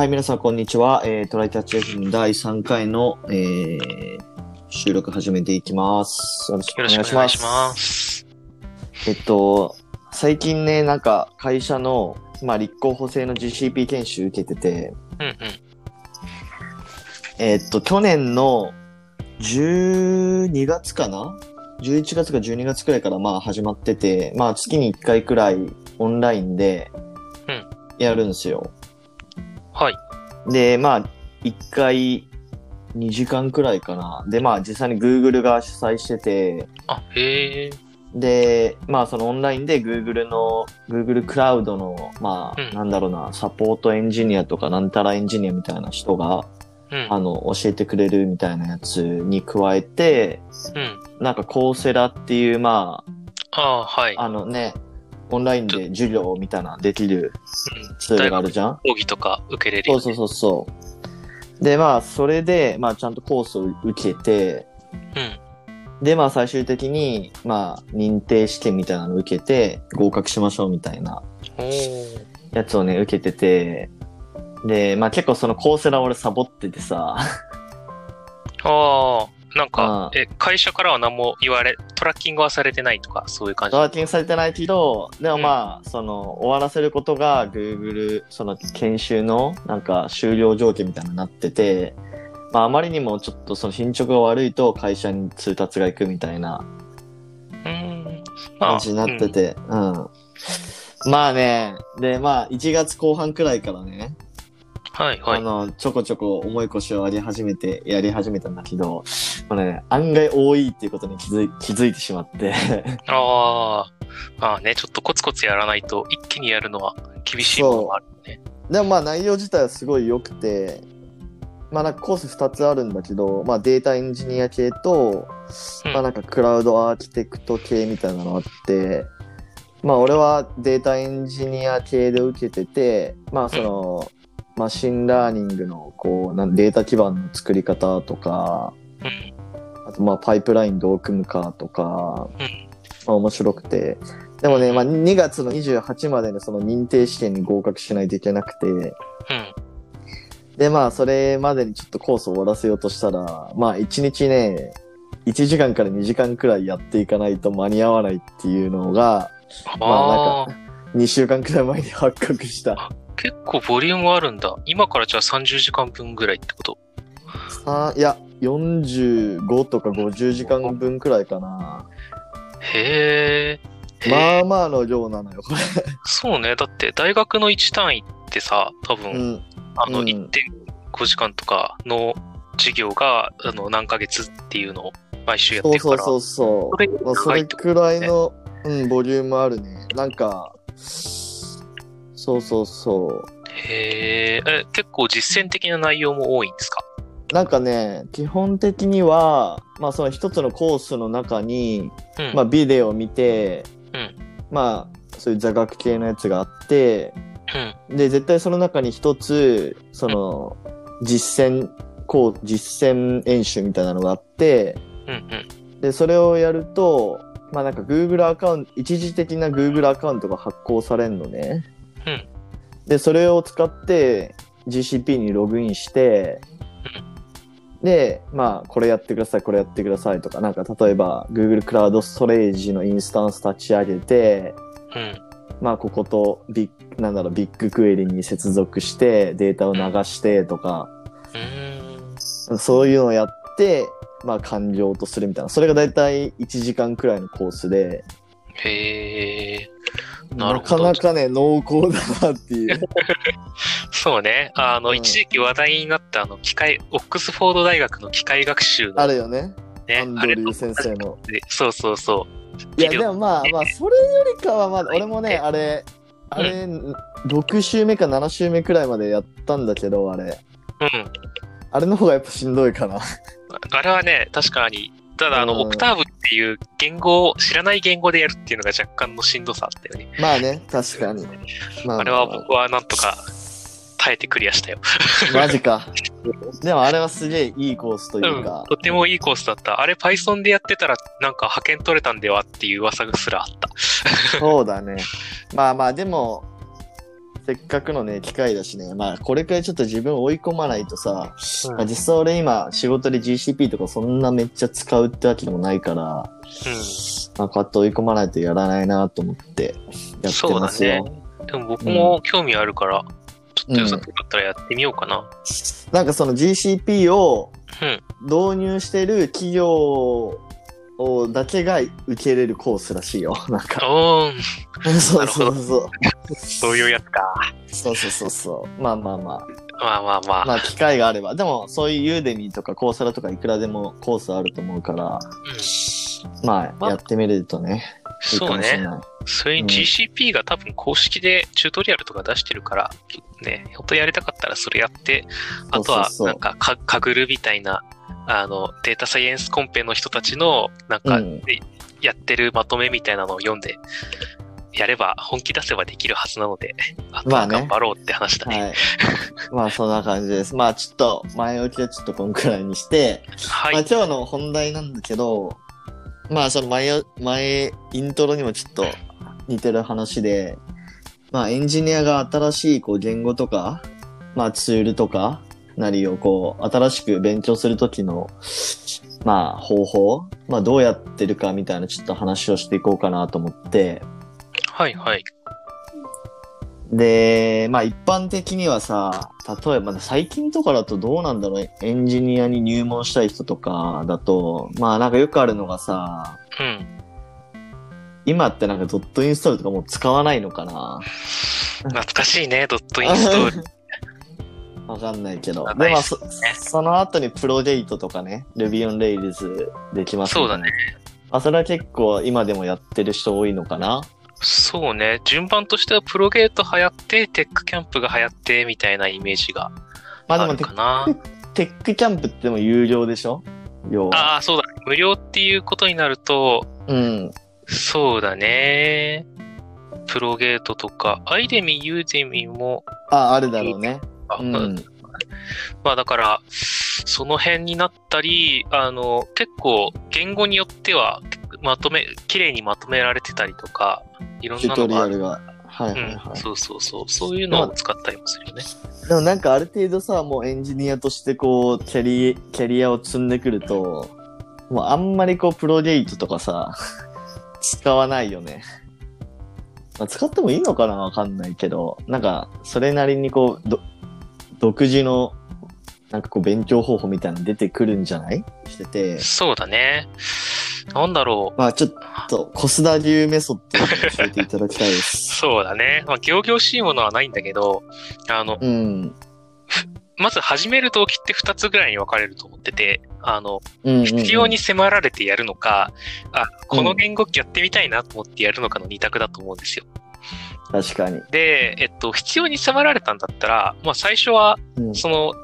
はい、皆さん、こんにちは。えー、トライタッチ FM 第3回の、えー、収録始めていきます。よろしくお願いします。しくお願いします。えっと、最近ね、なんか、会社の、まあ、立候補制の GCP 研修受けてて、うんうん。えっと、去年の12月かな ?11 月か12月くらいからまあ始まってて、まあ月に1回くらいオンラインでうんやるんですよ。はい。で、まあ、1回2時間くらいかな。で、まあ実際に Google が主催してて、あ、へえ。で、まあそのオンラインで Google の、Google クラウドの、まあ、うんなんだろうな、サポートエンジニアとかなんたらエンジニアみたいな人が、うん。あの、教えてくれるみたいなやつに加えて、うん。なんかコーセラっていう、まああ、はい。あ、あのね、オンラインで授業みたいなできるうんツールがあるじゃん？講義とか受けれるよ、ね。そうそうそうそう。で、まあ、それで、まあ、ちゃんとコースを受けて、うん。で、まあ、最終的に、まあ、認定試験みたいなのを受けて、合格しましょうみたいなやつをね、受けてて、で、まあ、結構そのコーセラ俺サボっててさ、ああ、なんあかー、え、会社からは何も言われ、トラッキングはされてないとか、そういう感じ？ワーキングされてないけど、でもまあ、その、終わらせることが Google、その研修のなんか終了条件みたいになってて、まああまりにもちょっとその進捗が悪いと会社に通達が行くみたいな感じになってて、うん。まあね、でまあ1月後半くらいからね、はいはい。あの、ちょこちょこ重い腰をあり始めて、やり始めたんだけど、これね、案外多いっていうことに気づい気づいてしまって、ああ、まあね、ちょっとコツコツやらないと、一気にやるのは厳しいものもあるね。でもまあ内容自体はすごい良くて、まあなんかコース2つあるんだけど、まあデータエンジニア系と、うん。まあなんかクラウドアーキテクト系みたいなのあって、まあ俺はデータエンジニア系で受けてて、まあその、machine learning のこう、なんデータ基盤の作り方とか、うん。あとまあパイプラインどう組むかとか、うん。まあ面白くて、でもね、まあ2月の28までにその認定試験に合格しないといけなくて、うん。で、まあ、それまでにちょっとコースを終わらせようとしたら、まあ、1日ね、1時間から2時間くらいやっていかないと間に合わないっていうのが、まあああ、2週間くらい前に発覚した。結構ボリュームあるんだ。今からじゃあ30時間分ぐらいってこと？さいや、45とか50時間分くらいかな。へえ。へまえあまあの量なのよ、こそうね。だって大学の1単位ってさ、多分、れ。うん。あのうん1.5時間とかの授業があの何ヶ月っていうのを毎週やってるから。そうそうそう。それまあ、それくらいの、うん、ボリュームあるね。なんか、そうそうそう。へええ、結構実践的な内容も多いんですか？なんかね、基本的には、まあその一つのコースの中に、うん。まあビデオを見て、うんまあそういう座学系のやつがあって、うん。で、絶対その中に一つ、その、実践、こう、実践演習みたいなのがあって、うんうん。で、それをやると、まあなんか Google アカウント、一時的な Google アカウントが発行されるのね。うんで、それを使って GCP にログインして、で、まあ、これやってください、これやってくださいとか、なんか例えば Google クラウドストレージのインスタンス立ち上げて、うん。まあ、こことビッ、なんだろう、ビッグクエリに接続して、データを流してとか、うーん。そういうのをやって、まあ、完了とするみたいな。それがだいたい1時間くらいのコースで、へえ。ななるほどかなかね、濃厚だなっていう。そうね。あの、うん一時期話題になったあの、機械、オックスフォード大学の機械学習のあるよね。ねアン、ドリュー先生の。でそうそうそう。いや、でもまあ、まあ、それよりかはまだ、俺もね、あれ、あれ、6週目か7週目くらいまでやったんだけど、あれ。うん。あれの方がやっぱしんどいかな。あれはね、確かに、ただあの、うんオクターブっていう言語を、知らない言語でやるっていうのが若干のしんどさあったよね。まあね、確かに。まあれは僕はなんとか耐えてクリアしたよ。マジか。でもあれはすげえいいコースといううんか。。とてもいいコースだった。あれ Python でやってたらなんか派遣取れたんではっていう噂すらあった。そうだね。まあまあ、でも、せっかくのね、機会だしね、まあ、これくらいちょっと自分を追い込まないとさ、うんまあ、実際俺今、仕事で GCP とかそんなめっちゃ使うってわけでもないから、まあ、こうやって追い込まないとやらないなと思ってやってますよ。そうだね。でも僕も興味あるから、ちょっとよさそうだったらやってみようかな。なんかその GCP をうん導入してる企業をだけが受けれるコースらしいよ。なんか。おー、そうそうそう。そういうやつか。そうそうそうそう。まあまあまあ。まあまあまあ。まあ機会があれば。でもそういうユーデミーとかコーサラとかいくらでもコースあると思うから、うん、まあまあやってみるとね、いいかそうね。それに GCP が多分公式でチュートリアルとか出してるから、ね、本当やりたかったらそれやって、あとはなんかか、かぐるみたいな、あの、データサイエンスコンペの人たちの、なんか、うんでやってるまとめみたいなのを読んで、やれば、本気出せばできるはずなので、あとはまあね頑張ろうって話だね。はい。まあそんな感じです。まあちょっと前置きはちょっとこんくらいにして、はい。まあ今日の本題なんだけど、まあその前、前、イントロにもちょっと似てる話で、まあエンジニアが新しいこう言語とか、まあツールとかなりをこう新しく勉強するときの、まあ方法、まあどうやってるかみたいなちょっと話をしていこうかなと思って、はいはい。で、まあ一般的にはさ、例えば最近とかだとどうなんだろう、エンジニアに入門したい人とかだと、まあなんかよくあるのがさ、うん。今ってなんかドットインストールとかもう使わないのかな？懐かしいね、ドットインストール。わかんないけど。あで、まあそ、その後にプロゲートとかね、Ruby on Rails できますそうだね。まあそれは結構今でもやってる人多いのかなそうね。順番としてはプロゲート流行って、テックキャンプが流行って、みたいなイメージがあまあでもテるかな。テックキャンプってでも有料でしょ？ああ、そうだ。無料っていうことになると、うん。そうだね。プロゲートとか、アイデミ、ユーデミも、あ、あるだろうね。あうん。まあだから、その辺になったり、あの、結構言語によっては、まとめ、綺麗にまとめられてたりとか、いろんなのがある。リアルが。はいはいうんは、い。そうそうそう。そういうのを使ったりもするよね。でもなんかある程度さ、もうエンジニアとしてこう、キャリ、キャリアを積んでくると、もうあんまりこう、プロゲートとかさ、使わないよね。まあ、使ってもいいのかなわかんないけど、なんか、それなりにこう、ど、独自の、なんかこう、勉強方法みたいなの出てくるんじゃない？してて、そうだね。なんだろう。まあちょっと、コスダ流メソッドを教えていただきたいです。そうだね。まあ、行々しいものはないんだけど、あの、うん。まず始める動機って2つぐらいに分かれると思ってて、あの、うんうんうん必要に迫られてやるのか、あ、この言語やってみたいなと思ってやるのかの2択だと思うんですよ。確かに。で、えっと、必要に迫られたんだったら、まあ最初は、うん。その、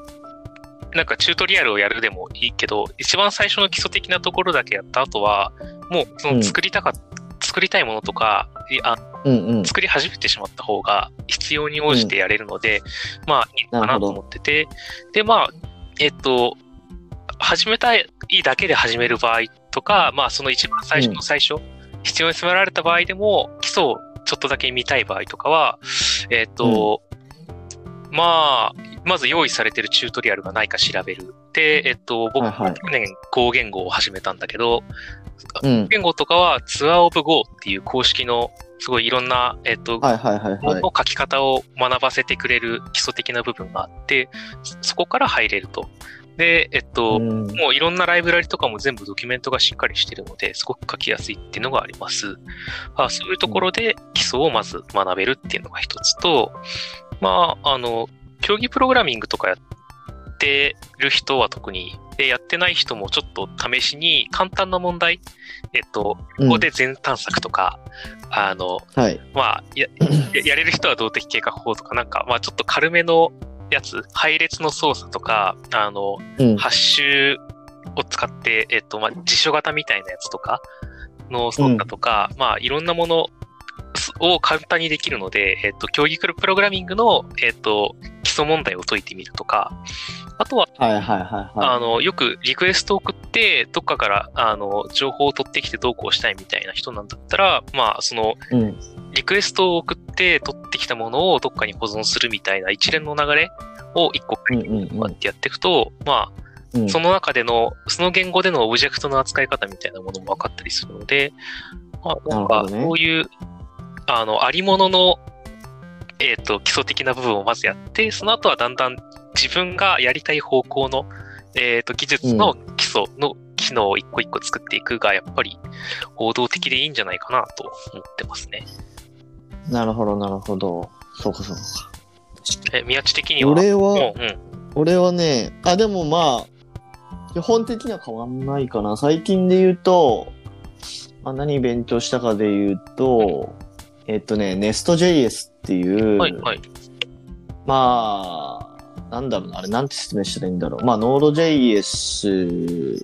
なんかチュートリアルをやるでもいいけど、一番最初の基礎的なところだけやった後は、もうその作りたかっ作りたいものとか、いあうんうん。作り始めてしまった方が必要に応じてやれるので、まあいいのかなと思ってて、で、まあ、えっと、始めたいだけで始める場合とか、まあその一番最初の最初、必要に迫られた場合でも、基礎をちょっとだけ見たい場合とかは、えっと、まあ、まず用意されてるチュートリアルがないか調べる。で、えっと、僕、はいはい去年 Go 言語を始めたんだけど、うん。言語とかはツアーオブ Go っていう公式のすごいいろんな、えっと、はいはいはいはい。の書き方を学ばせてくれる基礎的な部分があって、そそこから入れると。で、えっと、うんもういろんなライブラリとかも全部ドキュメントがしっかりしてるので、すごく書きやすいっていうのがあります。あそういうところで基礎をまず学べるっていうのが一つと、まあ、あの、競技プログラミングとかやってる人は特に、で、やってない人もちょっと試しに簡単な問題、えっと、ここで全探索とか、あの、はい。まあや、ややれる人は動的計画法とか、なんか、まあちょっと軽めのやつ、配列の操作とか、あの、うん。ハッシュを使って、えっと、まあ、辞書型みたいなやつとかの操作とか、まあ、いろんなものを簡単にできるので、えっと、競技プログラミングの、えっと、基礎問題を解いてみるとか、あとは、はいはいはいはあの、よくリクエストを送って、どっかから、あの、情報を取ってきてどうこうしたいみたいな人なんだったら、まあ、その、い。うん。リクエストを送って取ってきたものをどっかに保存するみたいな一連の流れを一個ってやっていくと、まあ、うん、その中での、その言語でのオブジェクトの扱い方みたいなものも分かったりするので、まあ、なんか、そういう、ね、あの、ありものの、えっ、ー、と、基礎的な部分をまずやって、その後はだんだん自分がやりたい方向の、えっ、ー、と、技術の基礎の機能を一個一個作っていくが、やっぱり王道的でいいんじゃないかなと思ってますね。なるほど、なるほど。そうか、そうか。え、宮地的には？俺は、うん、俺はね、あ、でもまあ、基本的には変わんないかな。最近で言うと、まあ、何勉強したかで言うと、えっとね、Nest.js っていう、はいはい、まあ、なんだろうな、あれなんて説明したらいいんだろう。まあ、Node.js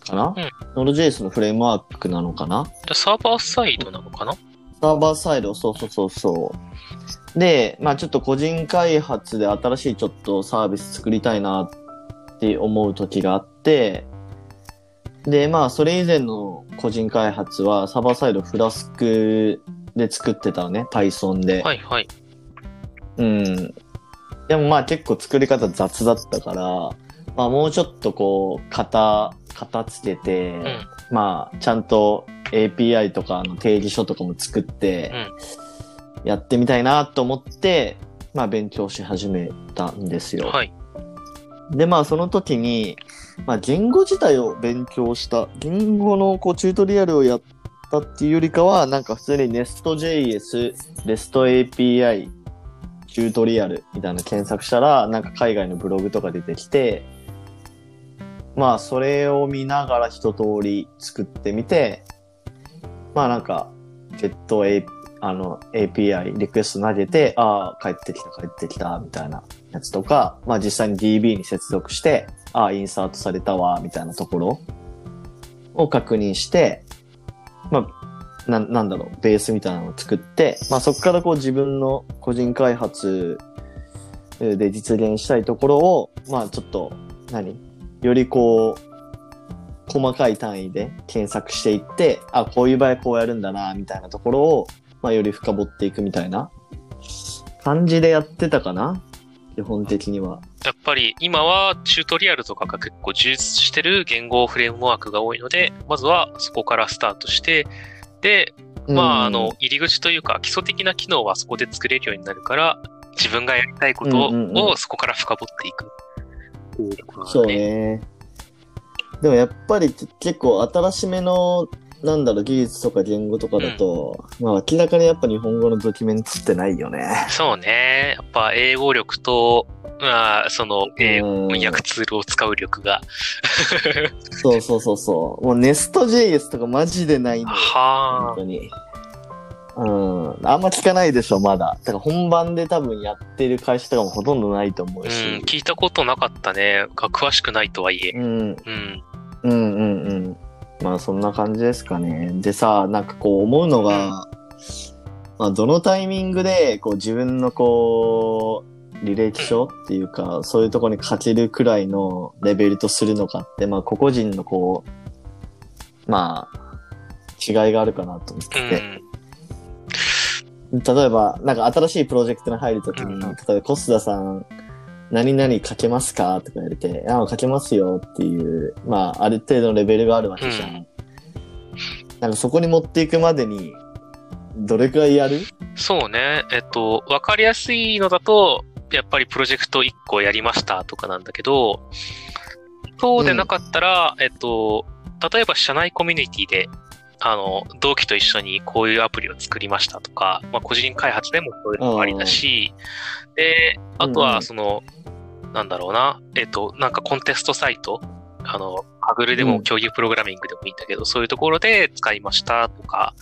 かな、うん、?Node.js のフレームワークなのかな？サーバーサイドなのかな？サーバーサイド、そうそうそうそう。で、まあちょっと個人開発で新しいちょっとサービス作りたいなっって思う時があって、で、まあ、それ以前の個人開発は、サーバーサイドフラスクで作ってたのね、Python で。はいはい。うん。でもまあ結構作り方雑だったから、まあもうちょっとこう、型、型つけて、うん、まあちゃんと API とかの定義書とかも作って、やってみたいなと思って、まあ勉強し始めたんですよ。はい。で、まあ、その時に、まあ、言語自体を勉強した、言語のこうチュートリアルをやったっていうよりかは、なんか普通に Nest.js、REST API、チュートリアルみたいな検索したら、なんか海外のブログとか出てきて、まあ、それを見ながら一通り作ってみて、まあなんか、Get API あの、API、リクエスト投げて、ああ、帰ってきた、帰ってきた、みたいなやつとか、まあ実際に DB に接続して、ああ、インサートされたわ、みたいなところを確認して、まあ、な、なんだろう、ベースみたいなのを作って、まあそこからこう自分の個人開発で実現したいところを、まあちょっと、何？よりこう、細かい単位で検索していって、あ、こういう場合こうやるんだな、みたいなところを、まあ、より深掘っていくみたいな感じでやってたかな基本的には。やっぱり今はチュートリアルとかが結構充実してる言語フレームワークが多いので、まずはそこからスタートして、で、まあ、あの、入り口というか基礎的な機能はそこで作れるようになるから、自分がやりたいことをそこから深掘っていく。そうね。でもやっぱり結構新しめのなんだろう、技術とか言語とかだと、うん、まあ明らかにやっぱ日本語のドキュメントってないよね。そうね。やっぱ英語力と、まあ、その、英語翻訳ツールを使う力が。そうそうそうそう。もう Nest.js とかマジでないんだよ。は本当に。うん。あんま聞かないでしょ、まだ。だから本番で多分やってる会社とかもほとんどないと思うし。うん、聞いたことなかったね。詳しくないとはいえ。うん。うん。うんうんうん。まあそんな感じですかね。でさ、なんかこう思うのが、まあどのタイミングでこう自分のこう、履歴書っていうか、そういうとこに書けるくらいのレベルとするのかって、まあ個々人のこう、まあ、違いがあるかなと思ってて。例えば、なんか新しいプロジェクトに入るときに、例えばコスダさん、何々書けますか？とか言われて、ああ、書けますよっていう、まあ、ある程度のレベルがあるわけじゃん。うん、なんかそこに持っていくまでに、どれくらいやる？そうね。えっと、わかりやすいのだと、やっぱりプロジェクト1個やりましたとかなんだけど、そうでなかったら、うん、えっと、例えば社内コミュニティで、あの、同期と一緒にこういうアプリを作りましたとか、まあ、個人開発でもそういうのもありだし、で、あとは、その、なんだろうな、えっ、ー、と、なんかコンテストサイト、あの、ハグルでも競技プログラミングでもいいんだけど、うん、そういうところで使いましたとか、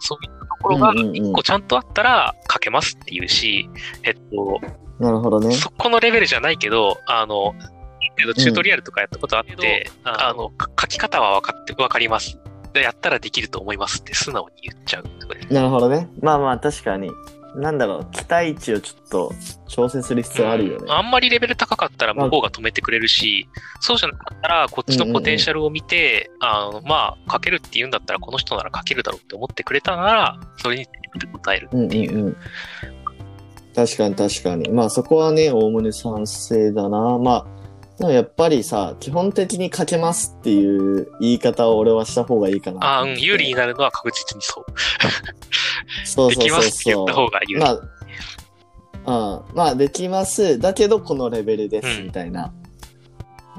そういったところが一個ちゃんとあったら書けますっていうし、えっと、なるほどね。そこのレベルじゃないけど、あの、チュートリアルとかやったことあって、うん、あの、書き方は分かって、分かります。やったらできると思いますって素直に言っちゃうとかね。なるほどね。まあまあ確かに。なんだろう、期待値をちょっと調整する必要あるよね。あんまりレベル高かったら向こうが止めてくれるし、そうじゃなかったらこっちのポテンシャルを見て、あの、まあ、かけるって言うんだったらこの人ならかけるだろうって思ってくれたなら、それに答えるっていう。うんうんうん。確かに確かに。まあそこはね、おおむね賛成だな。まあ、でもやっぱりさ、基本的にかけますっていう言い方を俺はした方がいいかな。ああ、うん、有利になるのは確実にそう。そうそうそうできますって言った方が有利。まあ、うん、まあできます。だけどこのレベルです、うんみたいな。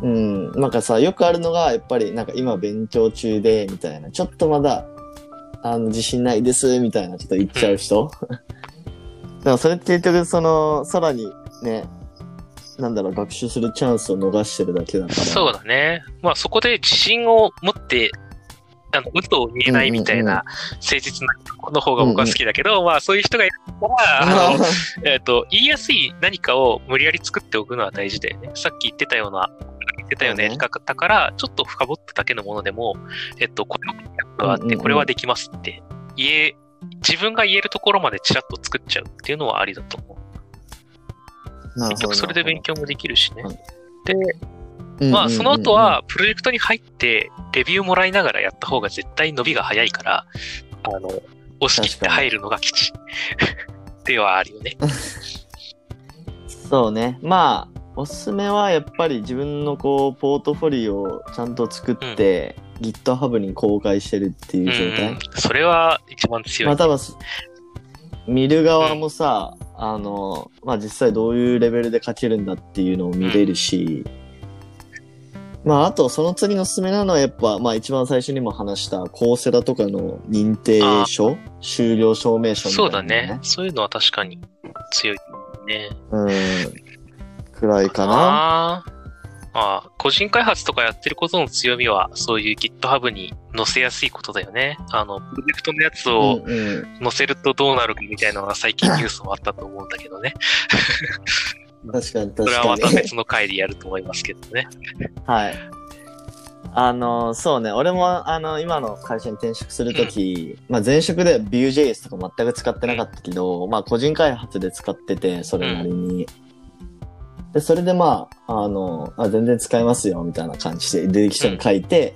うん、なんかさ、よくあるのが、やっぱりなんか今勉強中で、みたいな。ちょっとまだ、あの、自信ないです、みたいな、ちょっと言っちゃう人。だからそれって結局その、さらにね、なんだろう、学習するチャンスを逃してるだけだから。そうだね。まあそこで自信を持って、あの、嘘を言えないみたいな誠実な子の方が僕は好きだけど、まあそういう人がいるから、あの、えっ、と、言いやすい何かを無理やり作っておくのは大事だよね。さっき言ってたような、言ってたようなやり方から、ちょっと深掘っただけのものでも、えっと、これがあって、うんうんうんこれはできますって、言え、自分が言えるところまでちらっと作っちゃうっていうのはありだと思う。結局それで勉強もできるしねうん。で、まあその後は、プロジェクトに入って、レビューもらいながらやった方が絶対伸びが早いから、あの、押し切って入るのが基地。ではあるよね。そうね。まあ、おすすめはやっぱり自分のこう、ポートフォリオをちゃんと作って、GitHub に公開してるっていう状態。うん、それは一番強い。まあ多分、見る側もさ、あの、まあ実際どういうレベルで書けるんだっていうのを見れるし、まああとその次のおすすめなのはやっぱ、まあ一番最初にも話したコーセラとかの認定書終了証明書みたいな、そうだね。。そういうのは確かに強いね。うん。くらいかな。まあ、個人開発とかやってることの強みは、そういう GitHub に載せやすいことだよね。あの、プロジェクトのやつをうんうん載せるとどうなるかみたいなのが最近ニュースもあったと思うんだけどね。確かに確それはかに。また別の回でやると思いますけどね。はい。あの、そうね、俺も、あの、今の会社に転職するとき、まあ前職では Vue.js とか全く使ってなかったけど、まあ個人開発で使ってて、それなりに。で、それでまあ、あの、あ全然使えますよ、みたいな感じで、履歴書に書いて、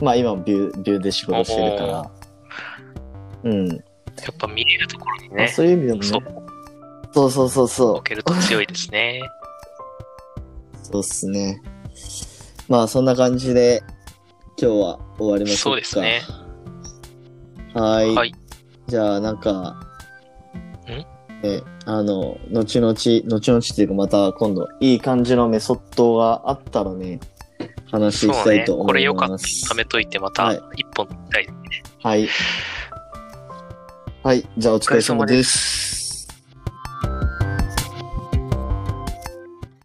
まあ今も Vue, Vue で仕事してるから、うん。やっぱ見えるところにまあね、そういう意味でもそうね、そうそうそうそう置。けると強いですね。そうっすね。まあそんな感じで、今日は終わりましょそううか。ですね。はい。はい。じゃあなんか、ん？え、あの、後々、後々っていうかまた今度、いい感じのメソッドがあったらね、話し。たいと思います。これよかったら貯めといて、またはい一本見たい。はい。はい。じゃあお疲れ様です。